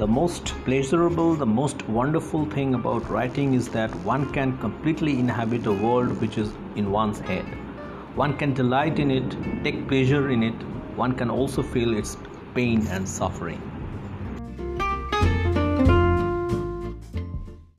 The most pleasurable, the most wonderful thing about writing is that one can completely inhabit a world which is in one's head. One can delight in it, take pleasure in it, one can also feel its pain and suffering.